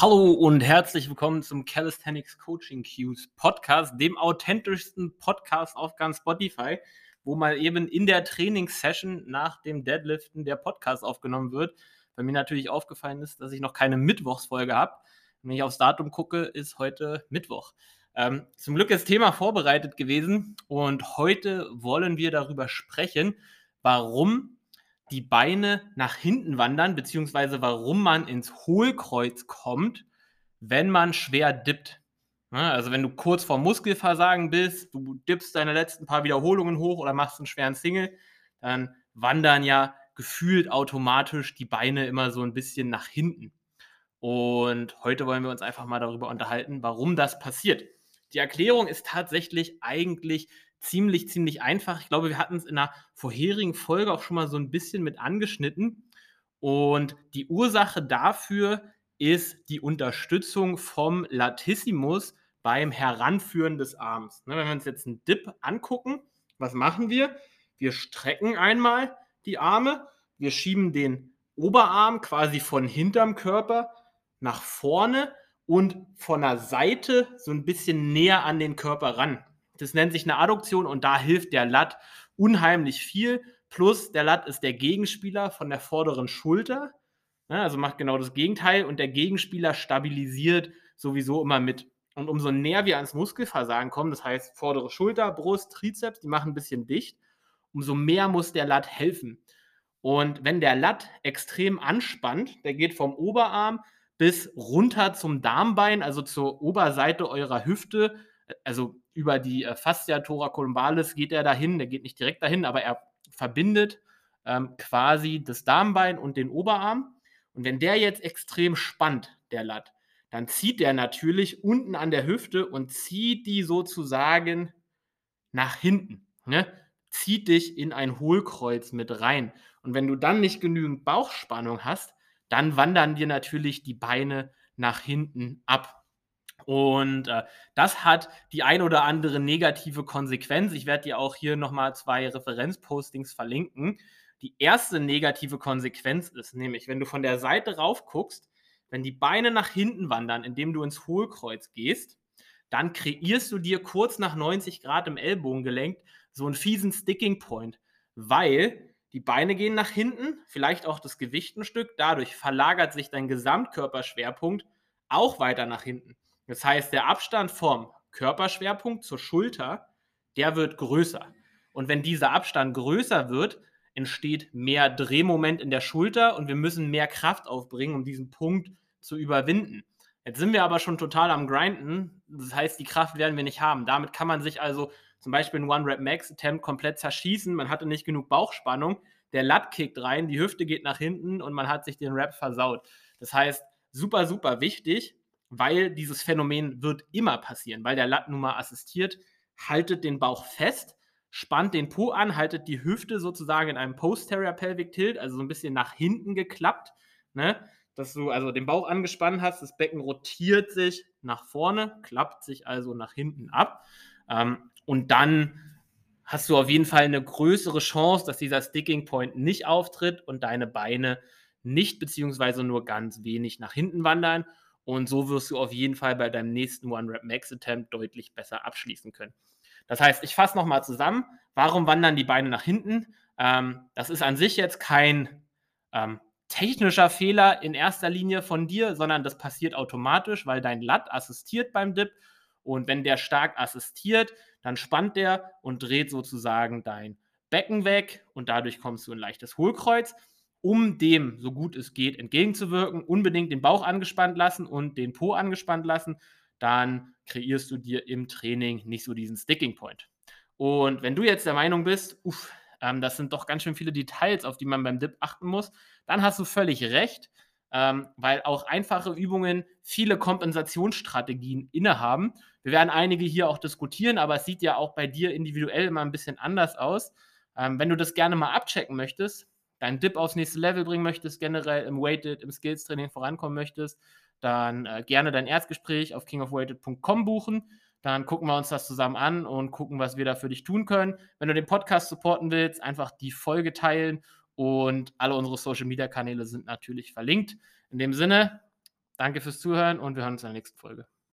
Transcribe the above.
Hallo und herzlich willkommen zum Calisthenics Coaching Cues Podcast, dem authentischsten Podcast auf ganz Spotify, wo mal eben in der Trainingssession nach dem Deadliften der Podcast aufgenommen wird. Bei mir natürlich aufgefallen ist, dass ich noch keine Mittwochsfolge habe. Wenn ich aufs Datum gucke, ist heute Mittwoch. Ähm, zum Glück ist Thema vorbereitet gewesen und heute wollen wir darüber sprechen, warum die Beine nach hinten wandern, beziehungsweise warum man ins Hohlkreuz kommt, wenn man schwer dippt. Also wenn du kurz vor Muskelversagen bist, du dippst deine letzten paar Wiederholungen hoch oder machst einen schweren Single, dann wandern ja gefühlt automatisch die Beine immer so ein bisschen nach hinten. Und heute wollen wir uns einfach mal darüber unterhalten, warum das passiert. Die Erklärung ist tatsächlich eigentlich ziemlich, ziemlich einfach. Ich glaube, wir hatten es in einer vorherigen Folge auch schon mal so ein bisschen mit angeschnitten. Und die Ursache dafür ist die Unterstützung vom Latissimus beim Heranführen des Arms. Ne, wenn wir uns jetzt einen Dip angucken, was machen wir? Wir strecken einmal die Arme, wir schieben den Oberarm quasi von hinterm Körper nach vorne und von der Seite so ein bisschen näher an den Körper ran. Das nennt sich eine Adduktion und da hilft der Lat unheimlich viel. Plus der Lat ist der Gegenspieler von der vorderen Schulter. Ja, also macht genau das Gegenteil und der Gegenspieler stabilisiert sowieso immer mit. Und umso näher wir ans Muskelversagen kommen, das heißt vordere Schulter, Brust, Trizeps, die machen ein bisschen dicht, umso mehr muss der Lat helfen. Und wenn der Lat extrem anspannt, der geht vom Oberarm bis runter zum Darmbein, also zur Oberseite eurer Hüfte, also über die äh, Fascia thoracolumbalis geht er dahin, der geht nicht direkt dahin, aber er verbindet ähm, quasi das Darmbein und den Oberarm. Und wenn der jetzt extrem spannt, der Lat, dann zieht der natürlich unten an der Hüfte und zieht die sozusagen nach hinten. Ne? Zieht dich in ein Hohlkreuz mit rein. Und wenn du dann nicht genügend Bauchspannung hast, dann wandern dir natürlich die Beine nach hinten ab. Und äh, das hat die ein oder andere negative Konsequenz. Ich werde dir auch hier nochmal zwei Referenzpostings verlinken. Die erste negative Konsequenz ist nämlich, wenn du von der Seite rauf guckst, wenn die Beine nach hinten wandern, indem du ins Hohlkreuz gehst, dann kreierst du dir kurz nach 90 Grad im Ellbogengelenk so einen fiesen Sticking Point, weil die Beine gehen nach hinten, vielleicht auch das Gewicht ein Stück, dadurch verlagert sich dein Gesamtkörperschwerpunkt auch weiter nach hinten. Das heißt, der Abstand vom Körperschwerpunkt zur Schulter, der wird größer. Und wenn dieser Abstand größer wird, entsteht mehr Drehmoment in der Schulter und wir müssen mehr Kraft aufbringen, um diesen Punkt zu überwinden. Jetzt sind wir aber schon total am Grinden. Das heißt, die Kraft werden wir nicht haben. Damit kann man sich also zum Beispiel ein One-Rep-Max-Attempt komplett zerschießen. Man hatte nicht genug Bauchspannung. Der Lat kickt rein, die Hüfte geht nach hinten und man hat sich den Rap versaut. Das heißt, super, super wichtig, weil dieses Phänomen wird immer passieren, weil der Lat nun mal assistiert, haltet den Bauch fest, spannt den Po an, haltet die Hüfte sozusagen in einem Posterior Pelvic Tilt, also so ein bisschen nach hinten geklappt, ne? dass du also den Bauch angespannt hast, das Becken rotiert sich nach vorne, klappt sich also nach hinten ab. Ähm, und dann hast du auf jeden Fall eine größere Chance, dass dieser Sticking Point nicht auftritt und deine Beine nicht beziehungsweise nur ganz wenig nach hinten wandern und so wirst du auf jeden Fall bei deinem nächsten One-Rep-Max-Attempt deutlich besser abschließen können. Das heißt, ich fasse nochmal zusammen. Warum wandern die Beine nach hinten? Ähm, das ist an sich jetzt kein ähm, technischer Fehler in erster Linie von dir, sondern das passiert automatisch, weil dein Lat assistiert beim Dip. Und wenn der stark assistiert, dann spannt der und dreht sozusagen dein Becken weg und dadurch kommst du in ein leichtes Hohlkreuz um dem, so gut es geht, entgegenzuwirken, unbedingt den Bauch angespannt lassen und den Po angespannt lassen, dann kreierst du dir im Training nicht so diesen Sticking Point. Und wenn du jetzt der Meinung bist, uff, ähm, das sind doch ganz schön viele Details, auf die man beim Dip achten muss, dann hast du völlig recht, ähm, weil auch einfache Übungen viele Kompensationsstrategien innehaben. Wir werden einige hier auch diskutieren, aber es sieht ja auch bei dir individuell immer ein bisschen anders aus. Ähm, wenn du das gerne mal abchecken möchtest, deinen Dip aufs nächste Level bringen möchtest, generell im Weighted, im Skills-Training vorankommen möchtest, dann äh, gerne dein Erstgespräch auf kingofweighted.com buchen. Dann gucken wir uns das zusammen an und gucken, was wir da für dich tun können. Wenn du den Podcast supporten willst, einfach die Folge teilen und alle unsere Social Media Kanäle sind natürlich verlinkt. In dem Sinne, Danke fürs Zuhören und wir hören uns in der nächsten Folge.